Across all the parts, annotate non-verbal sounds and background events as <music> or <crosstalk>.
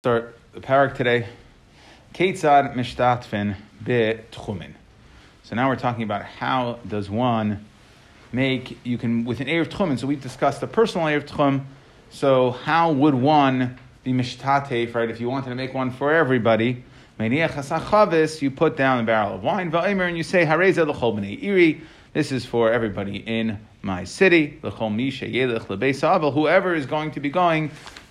start the parak today. Ketzad mishtatfin betchumin. So now we're talking about how does one make you can with an erev tchumin. So we've discussed the personal erev tchum. So how would one be mishtatef, right? If you wanted to make one for everybody, you put down a barrel of wine, and you say hareza l'chol b'nei iri. This is for everybody in my city. L'chol misha yelech Whoever is going to be going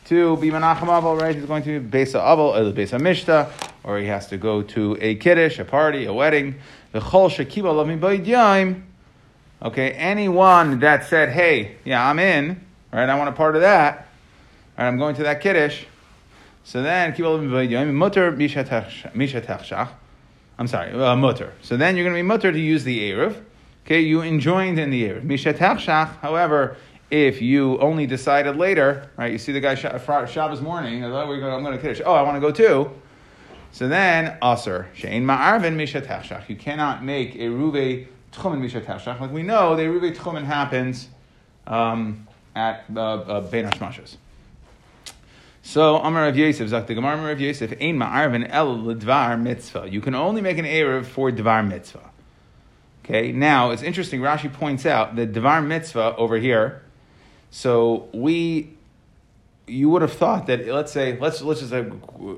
to be Menachem Aval, right? He's going to be Besa Aval, or the Besa Mishta, or he has to go to a Kiddush, a party, a wedding. The Chol Shakiba Lavim Yaim. Okay, anyone that said, hey, yeah, I'm in, right? I want a part of that, right? I'm going to that Kiddush. So then, Kiba Lavim Yaim, Mutter Misha Tachshach. I'm sorry, uh, Mutter. So then you're going to be Mutter to use the Erev. Okay, you enjoined in the Erev. Misha Tachshach, however, if you only decided later, right? You see the guy Shabbos morning, we're going, I'm going to Kiddush. Oh, I want to go too. So then, Aser, Shein Ma'arvin. You cannot make a Ruve Tchumen Mishatachshach. Like we know, the Ruve Tchumen happens um, at uh, uh, Bein Hashmashas. So, Amar Rav Yosef, Zak the Gemara Rav Yosef, Ein Ma'arvin El Ledvar Mitzvah. You can only make an Erev for Dvar Mitzvah. Okay, now it's interesting, Rashi points out that Dvar Mitzvah over here, so we, you would have thought that let's say let's let's just a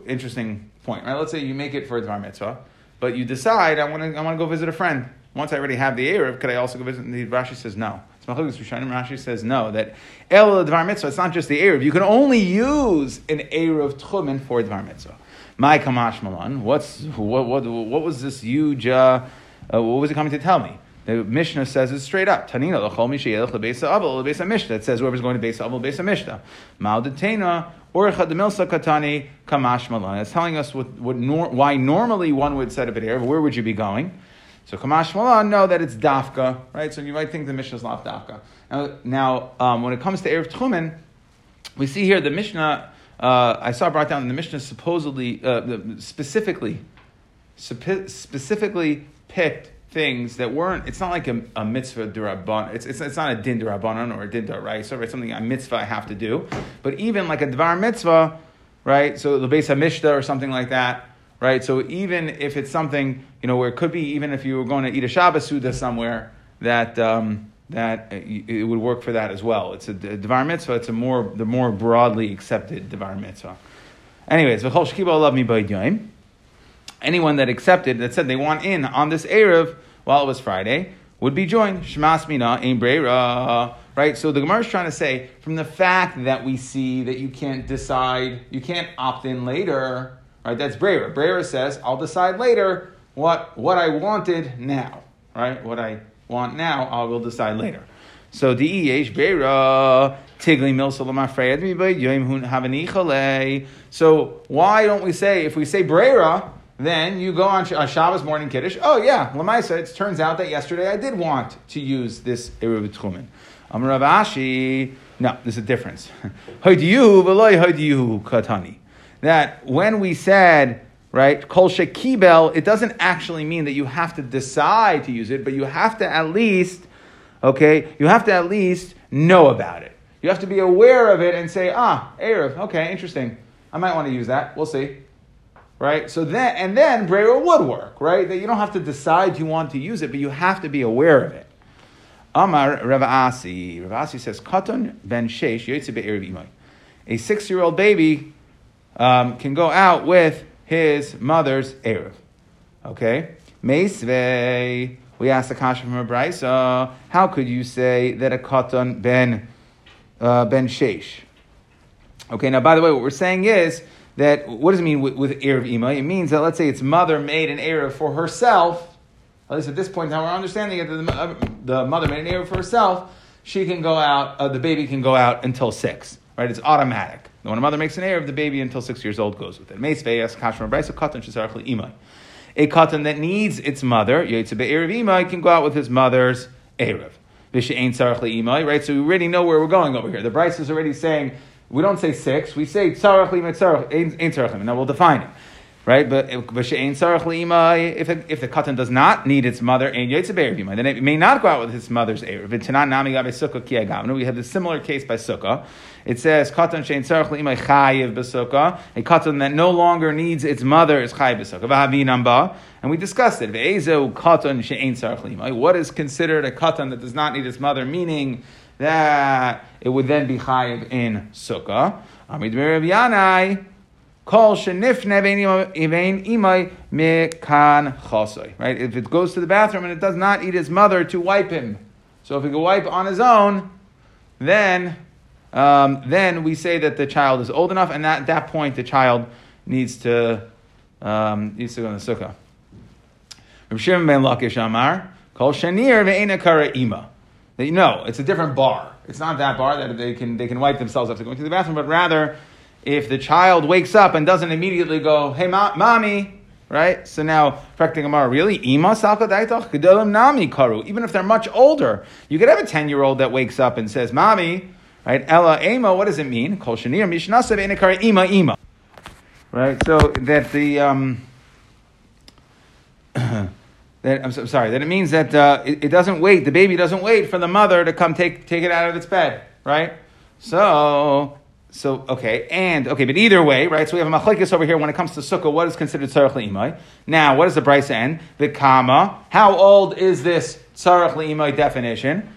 interesting point, right? Let's say you make it for a dvar mitzvah, but you decide I want to I want to go visit a friend. Once I already have the erev, could I also go visit? And the Rashi says no. Rashi says no. That el dvar mitzvah. It's not just the erev. You can only use an erev tchumen for dvar mitzvah. My kamash malan. What's what what what was this huge? Uh, uh, what was it coming to tell me? The Mishnah says it straight up. Tanina l'chol mishayelech lebeisa aval lebeisa mishnah. It says whoever's going to beisa aval lebeisa mishnah. Mal detena orcha demilsa katani kamash malan. It's telling us what, what nor, why normally one would set up an erev. Where would you be going? So kamash malan know that it's dafka, right? So you might think the Mishnah is not dafka. Now, now um, when it comes to erev tchumen, we see here the Mishnah. Uh, I saw brought down in the Mishnah supposedly, uh, specifically, specifically picked things that weren't. It's not like a, a mitzvah durabban. It's, it's, it's not a din durabbanon or a din duraisa, right? Something a mitzvah I have to do. But even like a dvar mitzvah, right? So the base mishta or something like that, right? So even if it's something you know where it could be, even if you were going to eat a Shabbos suda somewhere, that. Um, that it would work for that as well. It's a, a devar mitzvah. It's a more the more broadly accepted devar mitzvah. Anyways, v'chol shkiba love me by anyone that accepted, that said they want in on this Erev while it was Friday, would be joined. Shmas mina ein breira. Right? So the Gemara is trying to say, from the fact that we see that you can't decide, you can't opt in later, right? That's Brera. Brera says, I'll decide later what, what I wanted now, right? What I want now, I will decide later. So the Yesh Brera Tigli Mil So why don't we say if we say Brera, then you go on Shabbos morning Kiddush. Oh yeah, Lamaisa, it turns out that yesterday I did want to use this Erev Tchumen. Amar Ashi, no, there's a difference. <laughs> katani. That when we said, right, kol shekibel, it doesn't actually mean that you have to decide to use it, but you have to at least, okay, you have to at least know about it. You have to be aware of it and say, ah, Erev, okay, interesting. I might want to use that. We'll see right? So then, and then Brera would work, right? That you don't have to decide you want to use it, but you have to be aware of it. Amar Rav Asi. Says, Katon ben sheish yotze A six-year-old baby um, can go out with his mother's erev. Okay? Meisvei. We asked the kasha from a brisa. How could you say that a katon ben uh, ben sheish? Okay. Now, by the way, what we're saying is that what does it mean with, with Erev Ima? It means that let's say its mother made an Erev for herself. At least at this point now we're understanding that the, uh, the mother made an Erev for herself. She can go out, uh, the baby can go out until six. Right? It's automatic. When a mother makes an Erev, the baby until six years old goes with it. A katan that needs its mother, Erev Ima, can go out with his mother's Erev. Right? So we already know where we're going over here. The Bryce is already saying we don't say six. We say tzarach li tzarach ein tzarachim. Now we'll define it. right? But if the, if if the katan does not need its mother, it's a bearbima. then it may not go out with its mother's eruv. We have a similar case by sukkah. It says katan shein tzarich leimay chayiv b'sukkah. A katan that no longer needs its mother is chayiv b'sukkah. And we discussed it. katan shein tzarich What is considered a katan that does not need its mother? Meaning that it would then be chayiv in sukkah. Amid Yanai. Kol shenifne. Right? If it goes to the bathroom and it does not eat his mother to wipe him, so if he can wipe on his own, then um, then we say that the child is old enough, and at that point the child needs to um, needs to go in the sukkah. Rav Shimon ben Lakish Amar Kol shenir ve'ena ima. No, it's a different bar. It's not that bar that they can they can wipe themselves after going to the bathroom, but rather if the child wakes up and doesn't immediately go, hey, ma- mommy, right? So now, correcting Amar, really? Ima. Even if they're much older, you could have a 10 year old that wakes up and says, mommy, right? Ella ema, what does it mean? Kol ima. Right? So that the, um, <clears throat> that, I'm, so, sorry, that it means that uh, it, it, doesn't wait, the baby doesn't wait for the mother to come take, take it out of its bed, right? So so okay, and okay, but either way, right? So we have a machlekes over here when it comes to sukkah. What is considered tzarech leimai? Now, what does the price end? The kama. How old is this tzarech leimai definition?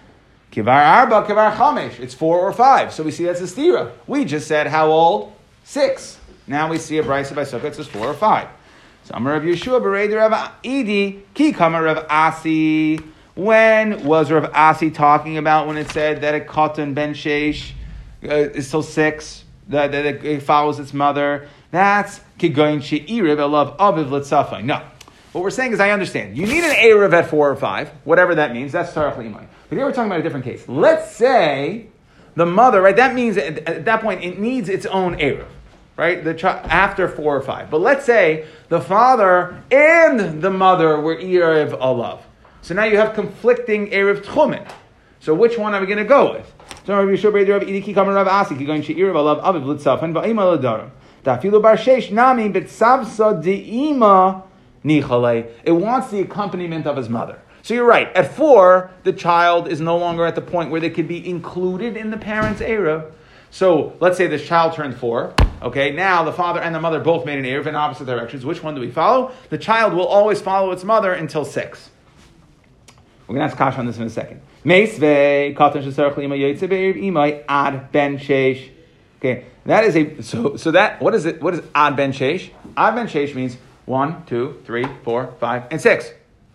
Kivar arba, kivar chamesh. It's four or five. So we see that's a stira. We just said how old? Six. Now we see a brisa by sukkah. It says four or five. So Amar Rav Yeshua bereder Rav Idi ki kama Rav Asi. When was Rav Asi talking about when it said that a katan ben sheish? uh, is till six, that, that it follows its mother. That's kigoyin she'iriv elav aviv litzafai. No. What we're saying is, I understand. You need an Erev at four or five, whatever that means. That's Tarach Limai. But here we're talking about a different case. Let's say the mother, right? That means at, at that point it needs its own Erev, right? The ch- after four or five. But let's say the father and the mother were Erev Alav. So now you have conflicting Erev Tchumen. So which one are we going to go with? It wants the accompaniment of his mother. So you're right. At four, the child is no longer at the point where they could be included in the parent's era. So let's say this child turned four. Okay, now the father and the mother both made an Erev in opposite directions. Which one do we follow? The child will always follow its mother until six. We're going to ask Kash on this in a second. Okay, that is a, so, so that, what is it, what is ad ben sheish? Ad ben sheish means one, two, three, four, five, and six.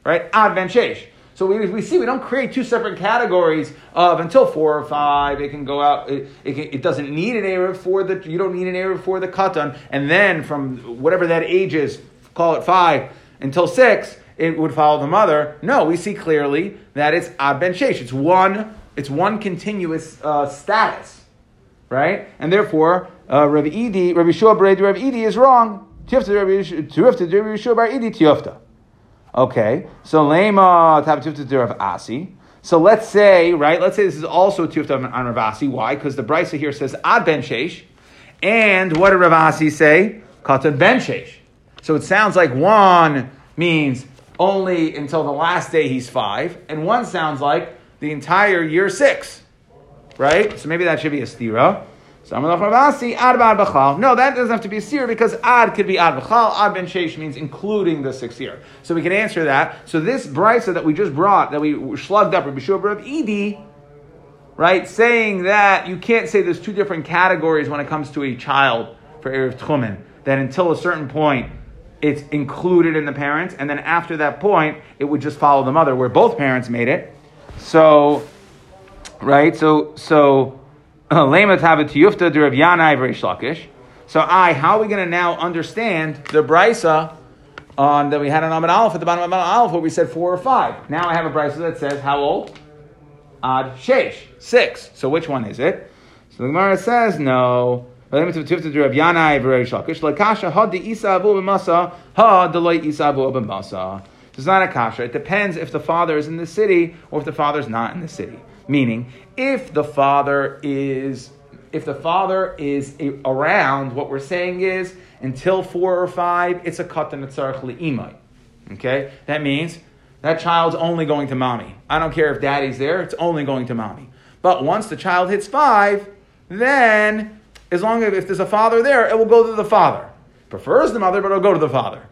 Right? Ad ben sheish. So we, we see we don't create two separate categories of until four or five. It can go out. It, it, can, it doesn't need an erev for the. You don't need an erev for the katan, and then from whatever that age is, call it five until six it would follow the mother. No, we see clearly that it's ad ben sheish. It's one. It's one continuous uh, status, right? And therefore, uh, Rabbi Idi, Rabbi Shua Rabbi Idi is wrong. Tiyufta Rabbi Shua Bar Idi Tiyufta. Okay, so lema Rav Asi. So let's say, right? Let's say this is also tiyufta on Rav Asi. Why? Because the brisa here says ad ben sheish, and what did Rav Asi say? Katan ben sheish. So it sounds like one means only until the last day he's five, and one sounds like the entire year six, right? So maybe that should be a stira. No, that doesn't have to be a seer because ad could be ad b'chal. Ad ben sheish means including the sixth year. So we can answer that. So this brisa that we just brought, that we slugged up, Rabbi Shua of Edi, right, saying that you can't say there's two different categories when it comes to a child for Erev Tchumen. That until a certain point, it's included in the parents, and then after that point, it would just follow the mother, where both parents made it. So, right? So, so, Lema Tavet Yufta Rav Yanai. So, I, how are we going to now understand the brisa on that we had an Amid Aleph at the bottom of Amid Aleph where we said four or five? Now I have a brisa that says how old? Ad Sheish, six. So, which one is it? So the Gemara says no. It's not a kasha. It depends if the father is in the city or if the father is not in the city. Meaning, if the father is if the father is around, what we're saying is until four or five, it's a katan tzarech li'imai. Okay? That means that child's only going to mommy. I don't care if daddy's there, it's only going to mommy. But once the child hits five, then as long as if there's a father there, it will go to the father. Prefers the mother, but it'll go to the father.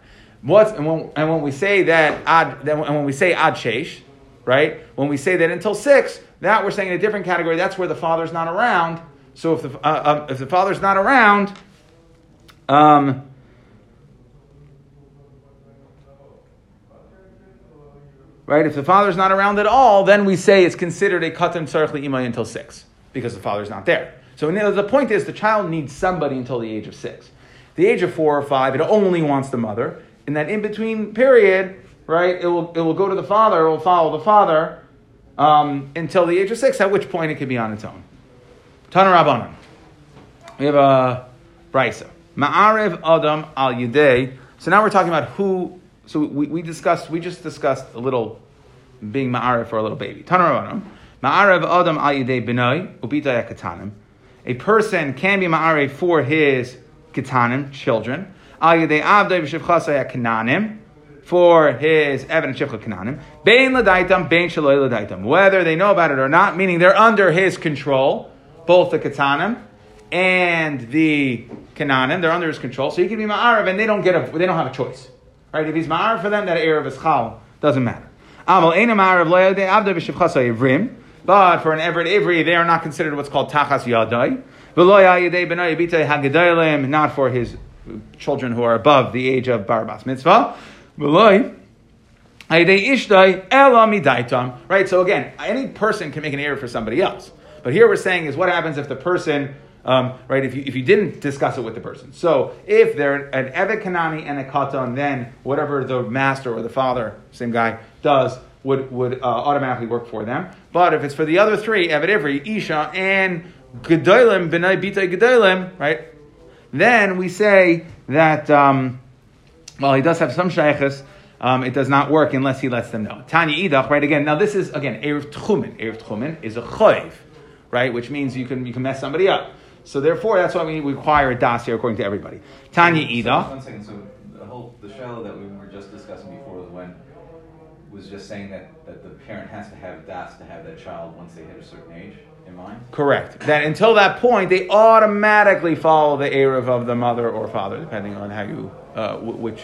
What's and when, and when we say that ad, and when we say ad shesh, right? When we say that until six, that we're saying in a different category. That's where the father's not around. So if the uh, um, if the father's not around, um, right? If the father's not around at all, then we say it's considered a katan tzarech imay until six because the father's not there. So the point is the child needs somebody until the age of six. The age of four or five, it only wants the mother. In that in between period, right, it will, it will go to the father, it will follow the father um, until the age of six, at which point it can be on its own. Tana Rabbanan. We have a brisa. Ma'arev Adam al Yidei. So now we're talking about who so we, we discussed, we just discussed a little being ma'arif for a little baby. Tanaravanam. Ma'arif adam ayidei benai ubita katanim. A person can be ma'arif for his katanim, children. Ayidei avdei v'shivchasay kananim. For his evidence shivcha kananim. Bein ladaitam, bein shaloi ladaitam. Whether they know about it or not, meaning they're under his control, both the katanim and the kananim, they're under his control. So he can be ma'arif and they don't get a, they don't have a choice. Right? If he's ma'ar for them, that erev is chal. Doesn't matter. But for an Evet Ivri, they are not considered what's called tachas yadai. Not for his children who are above the age of barbas mitzvah. Right? So again, any person can make an error for somebody else. But here we're saying is what happens if the person um, right? If you, if you didn't discuss it with the person. So if they're an Evet Kanani and a Katan, then whatever the master or the father, same guy, does would, would uh, automatically work for them. But if it's for the other three, Evet Ivri, Isha, and Gedolim, Benai Bita Gedolim, right? Then we say that, um, well, he does have some shaykhs, um, it does not work unless he lets them know. Tanya Idach, right? Again, now this is, again, Erev Tchumen. Erev Tchumen is a choiv, right? Which means you can, you can mess somebody up. So therefore, that's why we require a das here, according to everybody. Tanya Ida. One second. So the whole the shallow that we were just discussing before was when was just saying that, that the parent has to have das to have that child once they hit a certain age in mind. Correct. That until that point, they automatically follow the erev of the mother or father, depending on how you uh, which,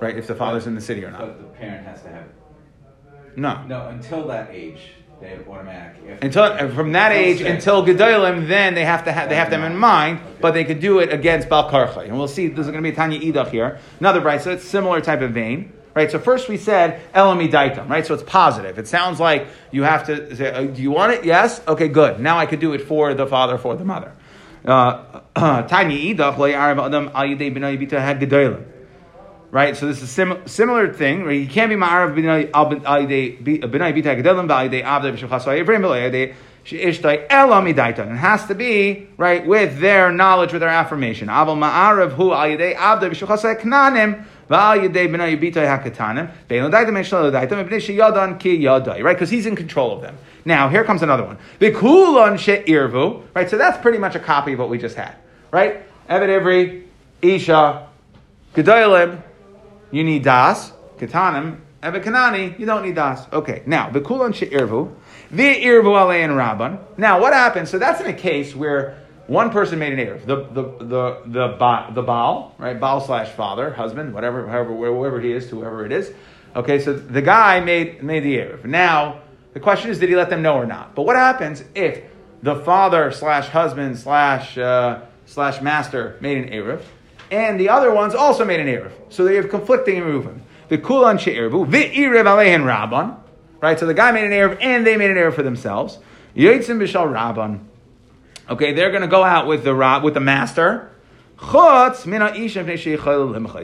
right? If the father's in the city or not. But the parent has to have. it. No. No, until that age they have automatic. Until uh, from that age until Gedolim, then they have to have they have them in mind, okay. but they could do it against Bal Karchay. And we'll see. This is going to be a Tanya Idach here. Another right. So it's similar type of vein. Right. So first we said Elami Daitam. Right. So it's positive. It sounds like you have to say, uh, do you want it? Yes. Okay. Good. Now I could do it for the father, for the mother. Uh, <clears throat> Bita <clears throat> right? So this is a sim- similar thing. Right? You can't be ma'arav b'nai b'nai gedelim b'alidei avdei b'shachas ha'yivrim b'alidei ishtai ela midaitan. It has to be right with their knowledge, with their affirmation. Aval ma'arav hu alidei avdei b'shachas ha'knanim. Right, because he's in control of them. Now, here comes another one. Right, so that's pretty much a copy of what we just had. Right? Evet Ivri, Isha, Gedolim, you need das. Ketanim, Ebe Kanani, you don't need das. Okay, now, Bekulan She'irvu, the Irvu Alein Rabban. Now, what happens? So that's in a case where one person made an Erev. The, the, the, the, ba, the Baal, right? Baal slash father, husband, whatever, however, wherever he is, whoever it is. Okay, so the guy made, made the Erev. Now, the question is, did he let them know or not? But what happens if the father slash husband slash, uh, slash master made an Erev? and the other ones also made an Erev. So they have conflicting Eruvim. The Kulan She'ervu, V'irev Alehin Rabban. Right, so the guy made an Erev and they made an Erev for themselves. Yitzim Bishal Rabban. Okay, they're going to go out with the with the master.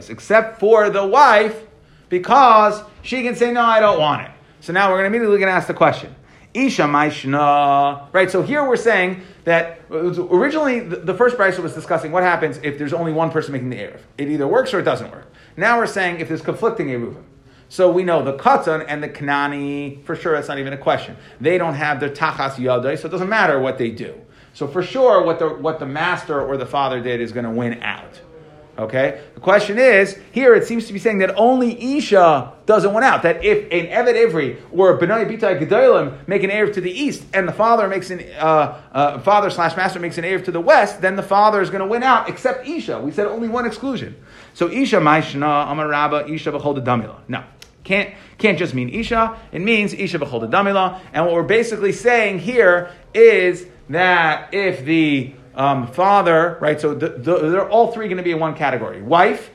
Except for the wife, because she can say, no, I don't want it. So now we're going to immediately going to ask the question. Isha Maishna. Right, so here we're saying that uh, originally the, first brisa was discussing what happens if there's only one person making the Erev. It either works or it doesn't work. Now we're saying if there's conflicting Eruvim. So we know the Katan and the Kanani, for sure, that's not even a question. They don't have their Tachas Yadai, so it doesn't matter what they do. So for sure, what the, what the master or the father did is going to win out. Okay? The question is, here it seems to be saying that only Isha doesn't win out. That if an Evet Ivri or Benai Bitai Gedolim make an Erev to the east and the father makes an, uh, uh, father slash master makes an Erev to the west, then the father is going to win out except Isha. We said only one exclusion. So Isha Maishna, Amar Rabba, Isha B'chol Damila. No. Can't, can't just mean Isha. It means Isha B'chol Damila. And what we're basically saying here is that if the um, father, right? So the, the, they're all three going to be in one category: wife,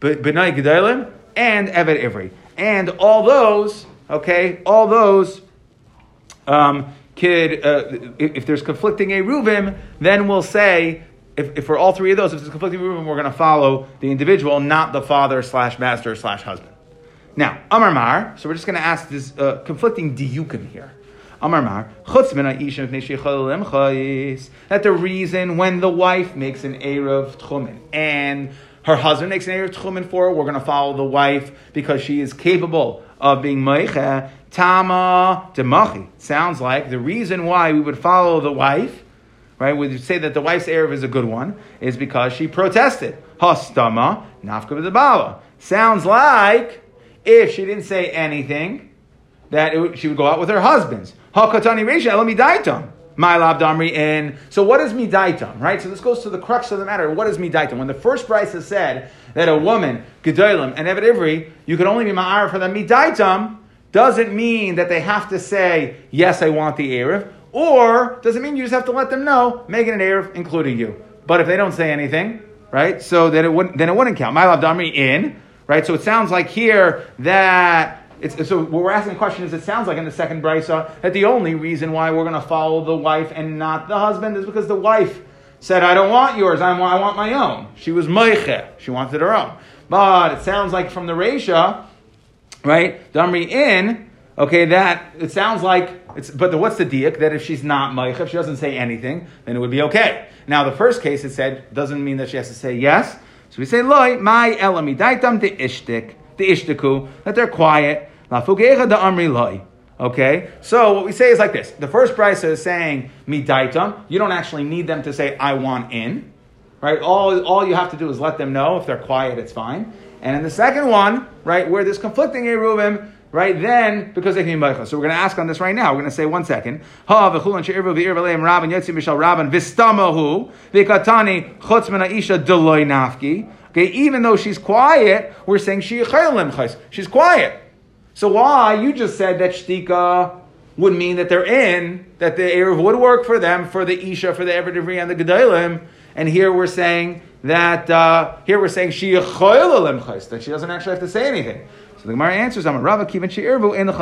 benai gedalim, and evet ivri, and all those, okay, all those um, could, uh, if, if, there's conflicting eruvim, then we'll say. If, if for all three of those, if there's conflicting eruvim, we're going to follow the individual, not the father slash master slash husband. Now, Amar Mar, so we're just going to ask this uh, conflicting diukim here. That the reason when the wife makes an Erev Tchumen and her husband makes an Erev Tchumen for her, we're going to follow the wife because she is capable of being Meiche, Tama Demachi. Sounds like the reason why we would follow the wife, right, We'd say that the wife's Erev is a good one, is because she protested. Hastama, Nafka. Sounds like if she didn't say anything, that it, she would go out with her husbands. Hakatani Reisha Elamidaitam. My lab damri in. So what is midaitam, right? So this goes to the crux of the matter. What is midaitam? When the first price has said that a woman, gedolim, and evet ivri, you can only be ma'ar for the midaitam, doesn't mean that they have to say, yes, I want the Erev, or doesn't mean you just have to let them know, making an Erev, including you. But if they don't say anything, right, so then it wouldn't, then it wouldn't count. My lab damri in, right? So it sounds like here that it's, so what we're asking the question is, it sounds like in the second brisa that the only reason why we're going to follow the wife and not the husband is because the wife said, "I don't want yours. I want, I want my own." She was meiche. She wanted her own. But it sounds like from the Resha, right? Damri in. Okay, that it sounds like it's. But the, what's the diak that if she's not meiche, if she doesn't say anything, then it would be okay. Now the first case it said doesn't mean that she has to say yes. So we say loy my elami daitam de ishtik the ishtiku, that they're quiet. Okay, so what we say is like this: the first price is saying midaitam. You don't actually need them to say "I want in," right? All all you have to do is let them know if they're quiet, it's fine. And in the second one, right, where there's conflicting eruvim, right, then because they can be meichel. So we're going to ask on this right now. We're going to say one second. Ha v'chulan rabban rabban v'stamahu v'katani chutz min isha deloy nafki. Okay, even though she's quiet, we're saying she She's quiet. So why you just said that shtika would mean that they're in, that the Erev would work for them, for the Isha, for the Everdivri and the Gedalim, and here we're saying that, uh, here we're saying she that she doesn't actually have to say anything. So the Gemara answers, I'm a Rava Kivan She'irvu in the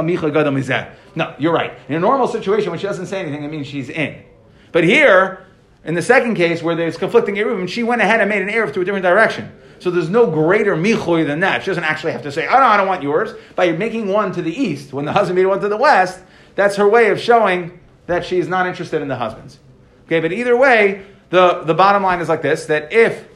No, you're right. In a normal situation, when she doesn't say anything, it means she's in. But here, in the second case where there's conflicting Eruvim, she went ahead and made an Erev to a different direction. So there's no greater michoy than that. She doesn't actually have to say, oh no, I don't want yours. By making one to the east, when the husband made one to the west, that's her way of showing that she's not interested in the husband's. Okay, but either way, the, the bottom line is like this, that if,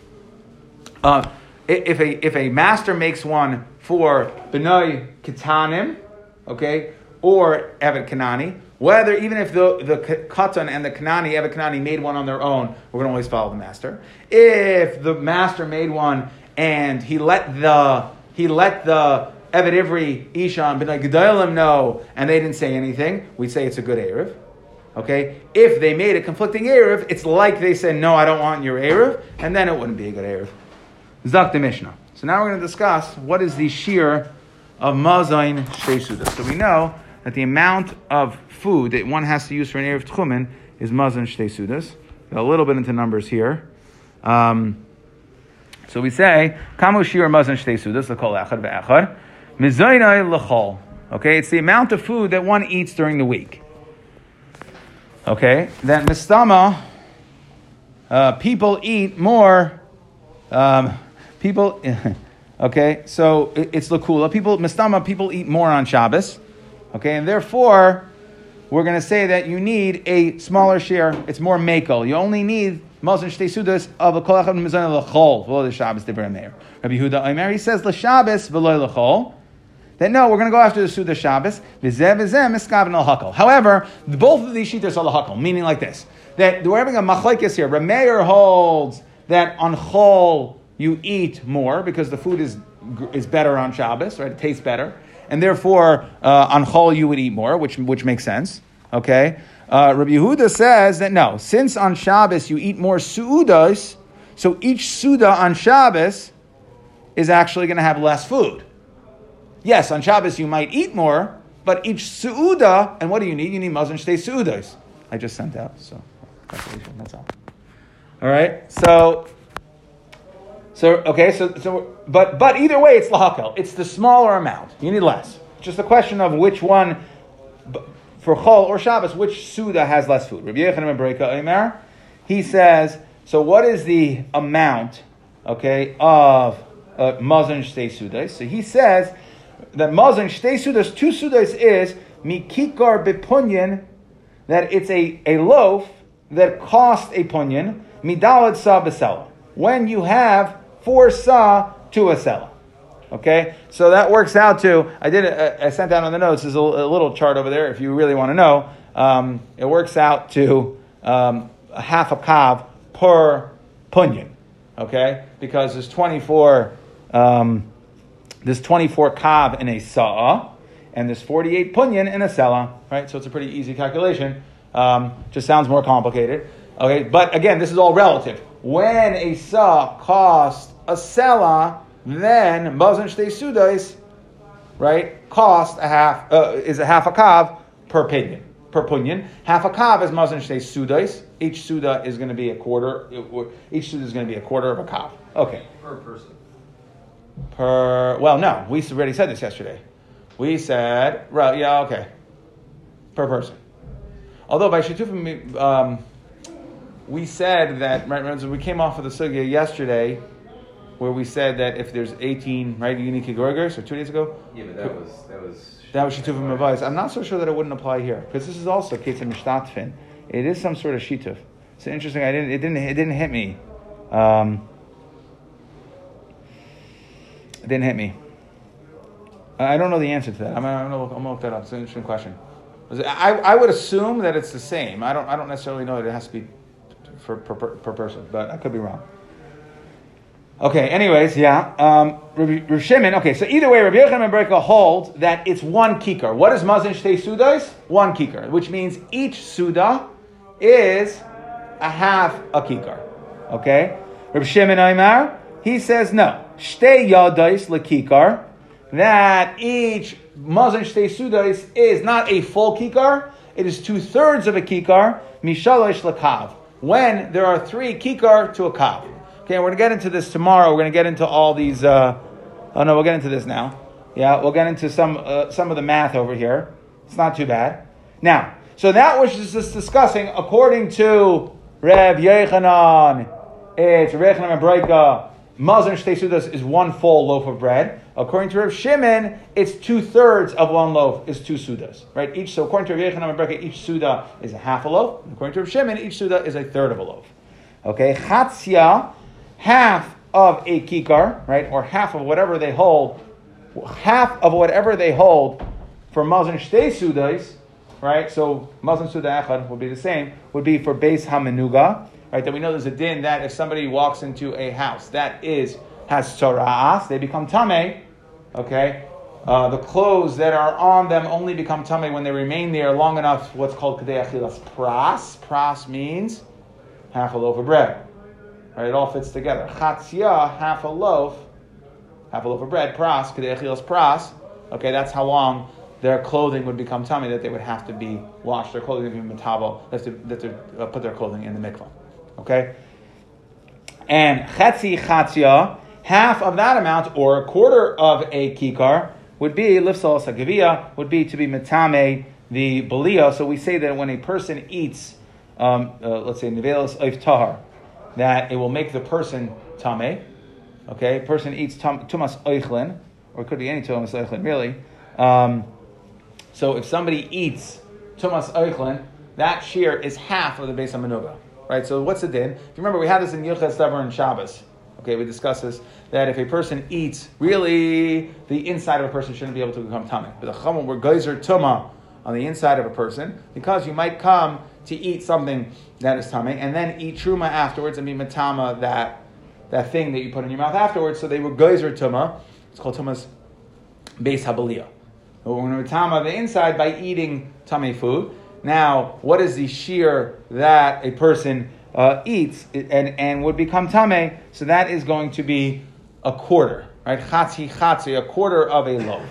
uh, if, a, if a master makes one for Benoy Kitanim, okay, or Evet Kanani, whether even if the, the Katan and the Kanani, Evet Kanani made one on their own, we're going to always follow the master. If the master made one and he let the he let the Evet Ivri, Ishan, Ben Gedalim know, and they didn't say anything, we'd say it's a good Erev. Okay? If they made a conflicting Erev, it's like they said, no, I don't want your Erev, and then it wouldn't be a good Erev. Zak the Mishnah. So now we're going to discuss what is the shear of Mazain Shtesuda. So we know that the amount of food that one has to use for an Erev Tchumen is Mazain Shtei Sudas. A little bit into numbers here. Um, so we say, Kamu Shir Mazan Shtei Sudas, L'kol Echad Ve'echad, Mizaynai L'chol. Okay, it's the amount of food that one eats during the week. Okay, that Mistama, uh, people eat more, um, people, <laughs> okay, so it, it's Lakula. People, Mistama, people eat more on Shabbos. Okay, and therefore, we're going to say that you need a smaller share. It's more makel. You only need Mazon Shtei Sudas of a Kolach Mizan L'chol, v'lo the Shabbos Dibra Meir. Rabbi Yehuda Omer, he says L'Shabbos v'lo L'chol. That no, we're going to go after the Suda Shabbos. V'zeh v'zeh miskaven al However, both of these shitas are l'hakol, meaning like this. That we're having a machlekes here. Rameir holds that on chol you eat more because the food is, is better on Shabbos, right? It tastes better. And therefore, uh, on Chol you would eat more, which, which makes sense. Okay? Uh, Rabbi Yehuda says that no, since on Shabbos you eat more su'udas, so each suda on Shabbos is actually going to have less food. Yes, on Shabbos you might eat more, but each su'uda, and what do you need? You need mazon shtei su'udas. I just sent out, so that's all. All right, so so okay, so so but but either way, it's lahakel. It's the smaller amount. You need less. Just a question of which one for Chol or Shabbos, which Suda has less food? Rabbi he says, so what is the amount, okay, of uh, Shtei? So he says that Mazon Shtei Sudas, two Sudas is Mikikar Bepunyan, that it's a, a loaf that costs a punyan, Midalad Sa Besela. When you have four Sa to a Sela. Okay, so that works out to I did a, I sent down on the notes. There's a, a, little chart over there if you really want to know. Um, it works out to um, a half a kav per punyan. Okay, because there's 24 um, there's 24 kav in a sa'a and there's 48 punyan in a sela. Right, so it's a pretty easy calculation. Um, just sounds more complicated. Okay, but again, this is all relative. When a sa costs a sela then Mazon Shtei Sudais, right, cost a half, uh, is a half a kav per pinyon. Per punyan. Half a kav is Mazon Shtei Sudais. Each Suda is going to be a quarter, each Suda is going to be a quarter of a kav. Okay. Per person. Per, well, no, we already said this yesterday. We said, right, yeah, okay. Per person. Although by Shetufim, um, we said that, right, we came off of the sugya yesterday where we said that if there's 18 right unique gorgers or two days ago. Yeah, but that was that was. That was advice. I'm not so sure that it wouldn't apply here because this is also ketzim mishtatfin. It is some sort of shituf. It's interesting. I didn't. It didn't. It didn't hit me. Um, it didn't hit me. I don't know the answer to that. I'm, I'm, gonna, look, I'm gonna look that up. It's an interesting question. I, I would assume that it's the same. I don't. I don't necessarily know that it has to be for per, per, per person, but I could be wrong. Okay, anyways, yeah. Um, Rav Shimon, okay, so either way, Rabbi Yochanan and Berka hold that it's one kikar. What is Mazin Shtei Sudas? One kikar, which means each Suda is a half a kikar. Okay? Rabbi Shimon Aymar, he says no. Shtei Yadais lekikar, that each Mazin Shtei Sudas is not a full kikar, it is two thirds of a kikar, Mishalosh lekav, when there are three kikar to a kav. Okay, we're going to get into this tomorrow. We're going to get into all these. Uh, oh no, we'll get into this now. Yeah, we'll get into some uh, some of the math over here. It's not too bad. Now, so that was just discussing according to Rev Yechanan. It's Rev Yechanan Breika. Mazon Shtei is one full loaf of bread. According to Rev Shimon, it's two thirds of one loaf is two sudas, right? Each so according to Rev Yechanan Breika, each suda is a half a loaf. According to Rev Shimon, each suda is a third of a loaf. Okay, chatzia half of a kikar, right, or half of whatever they hold, half of whatever they hold for Mazon Shtei Sudais, right, so Mazon Suda Echad would be the same, would be for base Hamenuga, right, that we know there's a din that if somebody walks into a house that is, has Tzora'as, they become Tameh, okay, uh, the clothes that are on them only become tummy when they remain there long enough. What's called kadei achilas pras. Pras means half a loaf of bread. Right, it all fits together. Chatzia, half a loaf, half a loaf of bread, pras, kadechilos pras. Okay, that's how long their clothing would become tummy, that they would have to be washed, their clothing would be that they, that they uh, put their clothing in the mikvah. Okay? And chetzi chatzia, half of that amount, or a quarter of a kikar, would be, lifsal sagavia, would be to be metame, the belia. So we say that when a person eats, um, uh, let's say, nevelis oif tahar, that it will make the person tame. Okay, person eats tumas oichlin, or it could be any tumas oichlin, really. Um, so if somebody eats tumas oichlin, that shear is half of the base of manuga. Right. So what's the din? If you remember, we had this in Yilchet Davar and Shabbos. Okay, we discussed this that if a person eats, really the inside of a person shouldn't be able to become tummy. But the chamon were geyser tuma on the inside of a person because you might come to eat something that is tummy, and then eat truma afterwards and be matama that that thing that you put in your mouth afterwards. So they were geyser tuma. It's called tumas base habalia. We're going to tama the inside by eating tummy food. Now, what is the shear that a person uh, eats and, and would become tame? So that is going to be a quarter, right? Chatzi chatzi, a quarter of a loaf.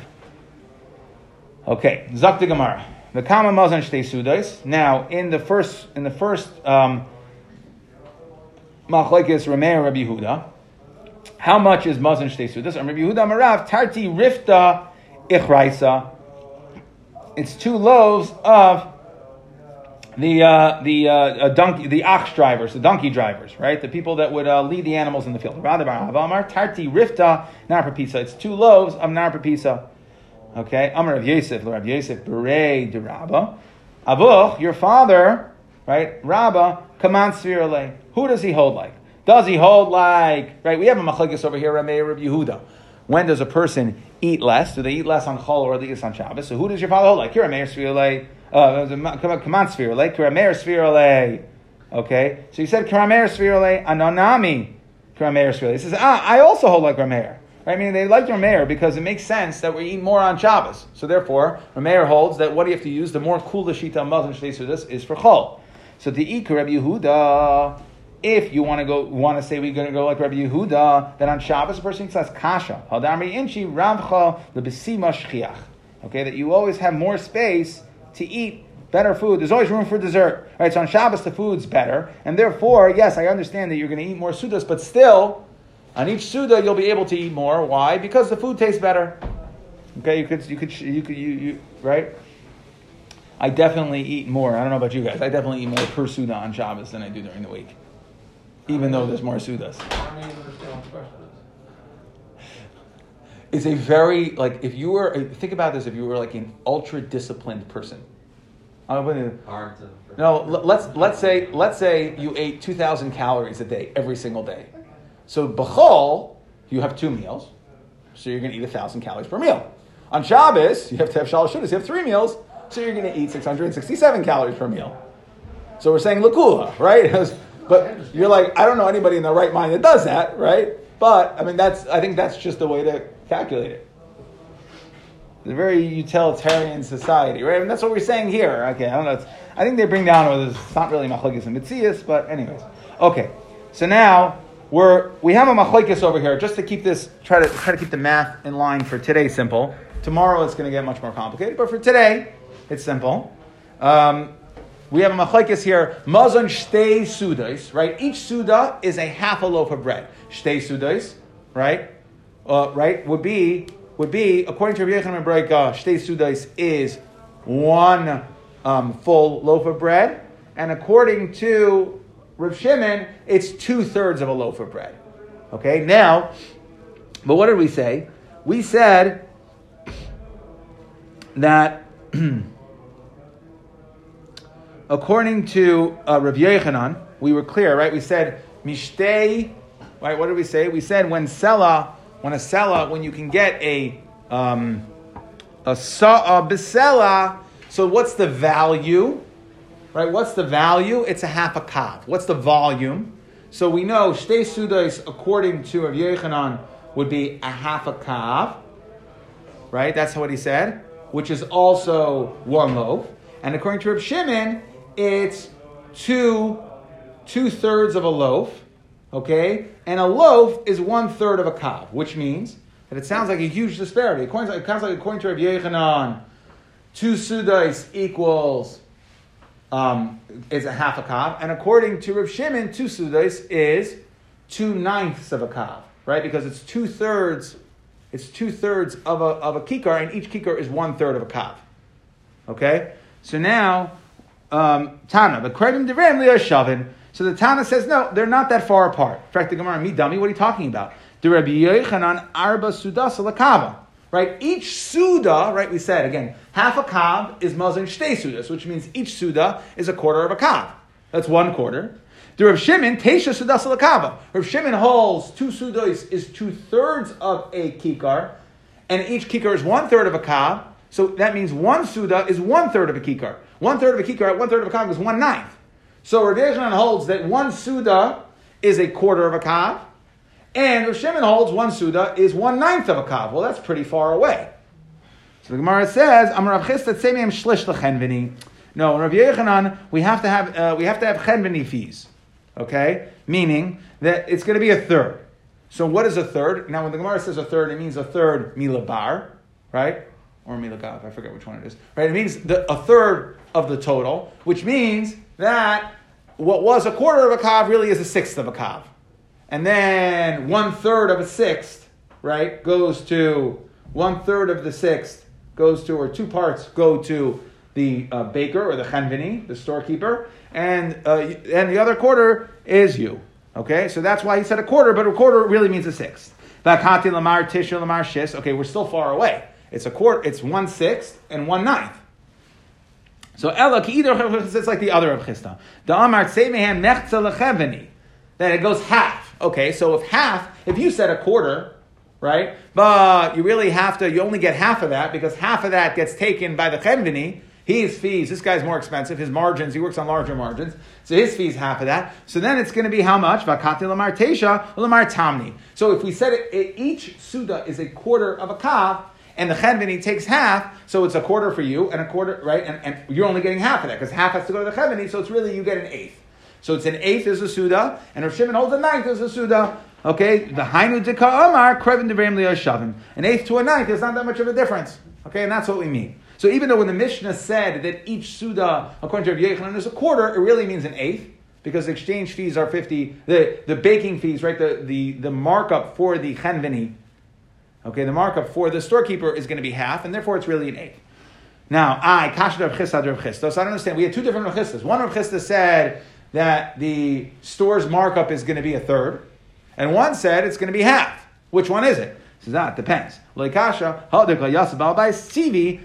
Okay, Zak Gemara. The kama mazan shtei sudas. Now, in the first, in the first um, machlekes Rameir Rabbi Yehuda, how much is mazan shtei sudas? Rabbi Yehuda Marav tarti rifta ichraisa. It's two loaves of the uh, the uh, donkey, the ox drivers, the donkey drivers, right? The people that would uh, lead the animals in the field. Tarti rifta narpapisa. It's two loaves of narpapisa. Okay, Amar of Yosef, Rav Yosef, Berei de Rabba. Avuch, your father, right? Rabba, command spherele. Who does he hold like? Does he hold like, right? We have a machlekes over here, Rameh Rav Yehuda. When does a person eat less? Do they eat less on Chol or they eat on Shabbos? So who does your father hold like? You're Here, Rameh Spherele. Uh, command spherele. Kirameir spherele. Okay, so he said Kirameir spherele anonami. Kirameir spherele. He says, ah, I also hold like Rameir. I mean, they like Rameir because it makes sense that we eat more on Shabbos. So therefore, Rameir holds that what do you have to use? The more cool the shita mazon shtei is for chol. So the ikar Rabbi Yehuda, if you want to go, want to say we're going to go like Rabbi Yehuda, then on Shabbos a person says kasha inchi. Okay, that you always have more space to eat better food. There's always room for dessert. Right? So on Shabbos the food's better, and therefore, yes, I understand that you're going to eat more sudas, but still on each Suda, you'll be able to eat more. Why? Because the food tastes better. Okay, you could, you could, you could, you, you right? I definitely eat more. I don't know about you guys. I definitely eat more per Suda on Shabbos than I do during the week, even though there's more Sudas. It's a very like if you were think about this if you were like an ultra disciplined person. Hard to. No, let's let's say let's say you ate two thousand calories a day every single day. So b'chol, you have two meals, so you're going to eat a thousand calories per meal. On Shabbos, you have to have shalosh shudas. You have three meals, so you're going to eat 667 calories per meal. So we're saying lakula, right? <laughs> but you're like, I don't know anybody in their right mind that does that, right? But I mean, that's I think that's just the way to calculate it. It's a very utilitarian society, right? And that's what we're saying here. Okay, I don't know. I think they bring down, or it's not really machlokes and mitzias, but anyways. Okay, so now we're, we have a machlekes over here just to keep this, try to, try to keep the math in line for today simple. Tomorrow it's going to get much more complicated, but for today, it's simple. Um, we have a machlekes here, mazon shtei sudas, right? Each suda is a half a loaf of bread. Shtei sudas, right? Uh, right, would be, would be, according to Rabbi Yechon Breika, shtei sudas is one um, full loaf of bread. And according to Rav Shimon, it's two thirds of a loaf of bread. Okay, now, but what did we say? We said that <clears throat> according to uh, Rav Yechanan, we were clear, right? We said mishtei, right? What did we say? We said when sella, when a sella, when you can get a um, a sa'a bisela, so what's the value? Right? What's the value? It's a half a kav. What's the volume? So we know shtei sudas, according to Rav Yechanan, would be a half a kav, right? That's what he said, which is also one loaf. And according to Rav Shimon, it's two two thirds of a loaf, okay? And a loaf is one third of a kav, which means that it sounds like a huge disparity. It sounds like, according to Rav Yechanan, two sudas equals um, is a half a kav, and according to Rav Shimon, two sudas is two ninths of a kav, right? Because it's two thirds, it's two thirds of a of a kikar, and each kikar is one third of a kav. Okay, so now um, Tana, the kredim devrim shavin. So the Tana says no, they're not that far apart. In fact, the Gemara, me dummy, what are you talking about? The Rabbi Yochanan arba sudas lakava. Right? Each Suda, right, we said again, half a kav is Mazin Shtei Sudas, which means each Suda is a quarter of a kav. That's one quarter. The Rav Shimon, Tesha Sudas Lakava. Rav Shimon holds two Sudas is two thirds of a kikar, and each kikar is one third of a kav. So that means one Suda is one third of a kikar. One third of a kikar, one third of a kav is one ninth. So Rav Yechanan holds that one Suda is a quarter of a kav, And Shimon holds one Suda is one ninth of a Kav. Well, that's pretty far away. So the Gemara says, "Am Rav Chisda tzemeim shlish lechenvini." No, in Rav Yechanan, we have to have uh, we have to have chenvini fees. Okay, meaning that it's going to be a third. So what is a third? Now, when the Gemara says a third, it means a third milabar, right? Or milagav, I forget which one it is. Right? It means the, a third of the total, which means that what was a quarter of a kav really is a sixth of a kav. And then one third of a sixth, right, goes to one third of the sixth goes to, or two parts go to the uh, baker or the chanvini, the storekeeper, and uh, and the other quarter is you. Okay, so that's why he said a quarter, but a quarter really means a sixth. Okay, we're still far away. It's a quarter. It's one sixth and one ninth. So ki either it's like the other of chista. Then it goes half. Okay, so if half, if you said a quarter, right, but you really have to, you only get half of that because half of that gets taken by the cheveni. His fees, this guy's more expensive. His margins, he works on larger margins. So his fees half of that. So then it's going to be how much? Vakati lamar tesha lamar tamni. So if we said it, it, each suda is a quarter of a kav, and the cheveni takes half, so it's a quarter for you and a quarter, right? And, and you're only getting half of that because half has to go to the cheveni, so it's really you get an eighth. So it's an eighth is a suda, and Rav Shimon holds a ninth is a suda. Okay, the hainu dika amar krevin devrim liyashavim. An eighth to a ninth is not that much of a difference. Okay, and that's what we mean. So even though when the Mishnah said that each Suda, according to Rav Yechanan, is a quarter, it really means an eighth, because exchange fees are 50, the, the baking fees, right, the, the, the markup for the chenveni, okay, the markup for the storekeeper is going to be half, and therefore it's really an eighth. Now, I, Kasha Rav Chisda Rav Chisda, so I don't understand. We had two different Rav Chisdas. One Rav Chisda said that the store's markup is going to be a third, and one said it's going to be half. Which one is it? So that ah, depends.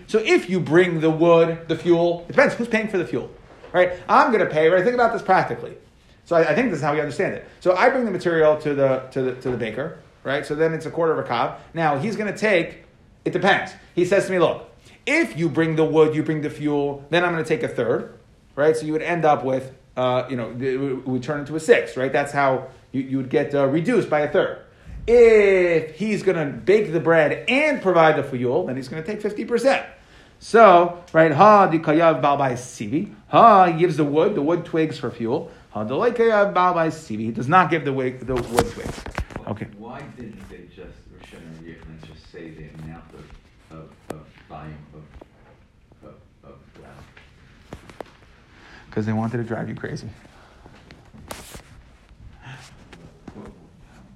So if you bring the wood, the fuel, it depends who's paying for the fuel. Right? I'm going to pay, right? Think about this practically. So I, I, think this is how we understand it. So I bring the material to the, to the, to the baker, right? So then it's a quarter of a kav. Now he's going to take, it depends. He says to me, look, if you bring the wood, you bring the fuel, then I'm going to take a third, right? So you would end up with, uh, you know, it would turn into a six, right? That's how you, you would get uh, reduced by a third. If he's going to bake the bread and provide the fuel, then he's going to take 50%. So, right, ha di kayav balbai sivi. Ha he gives the wood, the wood twigs for fuel. Ha the kayav balbai sivi. He does not give the wood, the wood twigs. Okay. Why didn't they just Rosh and just say the amount of, of, of volume of, of, of Because they wanted to drive you crazy.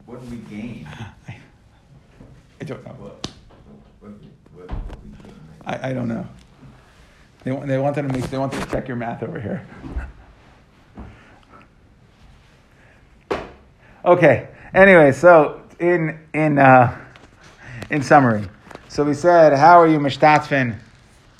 What did we gain? <laughs> I don't know. What, what, what, I, I don't know. They, they wanted to make they wanted to check your math over here. Okay. Anyway, so in in uh, in summary, so we said, how are you mishtatfin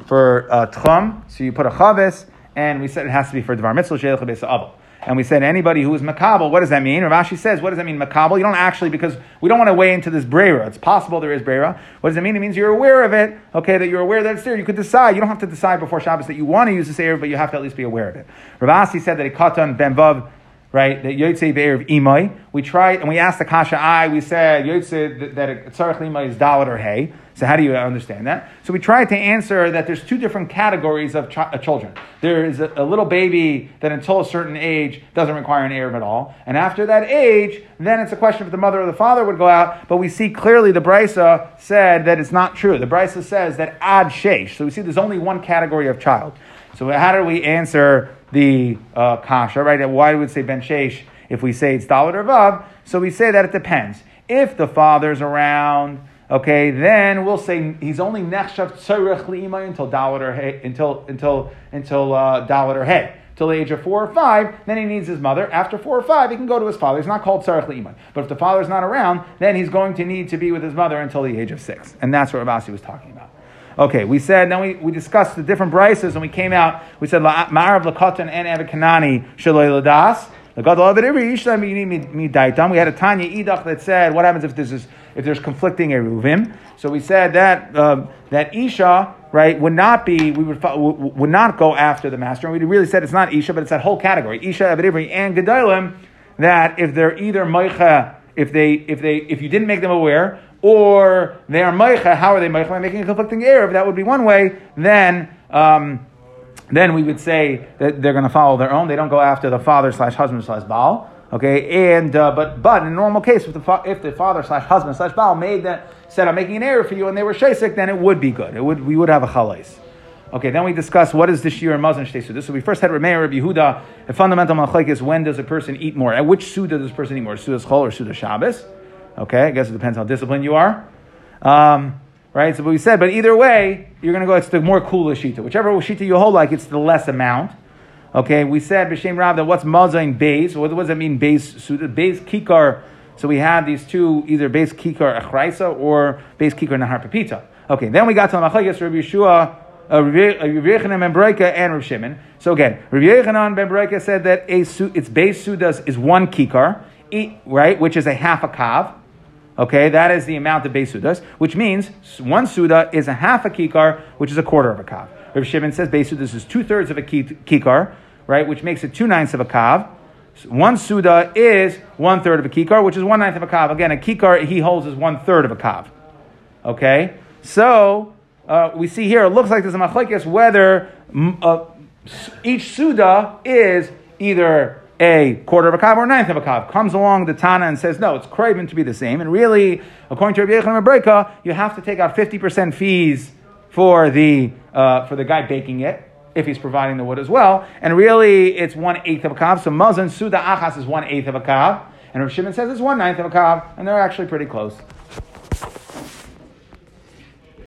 for uh, tchum? So you put a chavis, and we said it has to be for dvar mitzvah. And we said anybody who is makabel, what does that mean? Ravashi says, what does that mean, makabel? You don't actually, because we don't want to weigh into this brera. It's possible there is brera. What does it mean? It means you're aware of it, okay, that you're aware that it's there. You could decide. You don't have to decide before Shabbos that you want to use this Erev, but you have to at least be aware of it. Rav Asi said that a katan ben vav, right, that yotzei of imai. We tried, and we asked the kasha I, we said yotzei that tzarech imai is dalit or hay. So how do you understand that? So we tried to answer that there's two different categories of ch- uh, children. There is a, a, little baby that until a certain age doesn't require an Erev at all. And after that age, then it's a question if the mother or the father would go out. But we see clearly the Brisa said that it's not true. The Brisa says that ad shesh. So we see there's only one category of child. So how do we answer the uh, kasha, right? Why would we say ben shesh if we say it's dalit or vav? So we say that it depends. If the father's around, okay, then we'll say he's only nechshav tzorech li'imay until dalit or hey, until until until uh, dalit or hey. Till the age of four or five, then he needs his mother. After four or five, he can go to his father. He's not called tzarech li'imay. But if the father's not around, then he's going to need to be with his mother until the age of six. And that's what Rav Asi was talking about. Okay, we said, then we, we discussed the different brises, and we came out, we said, Ma'arav Lakatan and Avikanani Shaloi Ladas. We had a Tanya Idach that said, what happens if this is if there's conflicting eruvim? So we said that um, that Isha right would not be we would would not go after the master. And we really said it's not Isha, but it's that whole category Isha, Evet Ivri, and Gedalim. That if they're either Moicha if they if they if you didn't make them aware, or they are meicha, how are they meicha by making a conflicting erev? That would be one way. Then. Um, then we would say that they're going to follow their own. They don't go after the father slash husband slash baal. Okay, and uh, but but in a normal case, if the fa- if the father slash husband slash baal made that said I'm making an error for you, and they were shesik, then it would be good. It would we would have a chalais. Okay, then we discuss what is the shir and mazon shtei suda. So we first had Rameir Rabbi Yehuda. A fundamental machlek is when does a person eat more? At which suda does a person eat more? Suda's chol or suda Shabbos? Okay, I guess it depends how disciplined you are. Um, right? So, what we said, but either way, you're going to go, it's the more cool shita. Whichever shita you hold like, it's the less amount. Okay, we said, B'Shem Rav, that what's mazain base? What does that mean, base? Base kikar, so we have these two, either base kikar achraisa or base kikar nahar pepita. Okay, then we got to machlekes, Rabbi Yeshua, uh, Rabbi Yechanan ben Bereika and Rav Shimon. So again, Rabbi Yechanan ben Bereika said that a su, its base sudas is one kikar, right, which is a half a kav. Okay, that is the amount of base sudas, which means one suda is a half a kikar, which is a quarter of a kav. Rav Shimon says base sudas is two thirds of a kikar, right, which makes it two ninths of a kav. One suda is one third of a kikar, which is one ninth of a kav. Again, a kikar he holds is one third of a kav. Okay, so uh, we see here it looks like there's a machlekes whether uh, each suda is either a quarter of a kav or a ninth of a kav. Comes along the Tana and says, no, it's craven to be the same. And really, according to Rabbi Yechon Breka, you have to take out 50% fees for the, uh, for the guy baking it, if he's providing the wood as well. And really, it's one eighth of a kav. So Mazan Suda Achas is one eighth of a kav. And Rav Shimon says it's one ninth of a kav, and they're actually pretty close.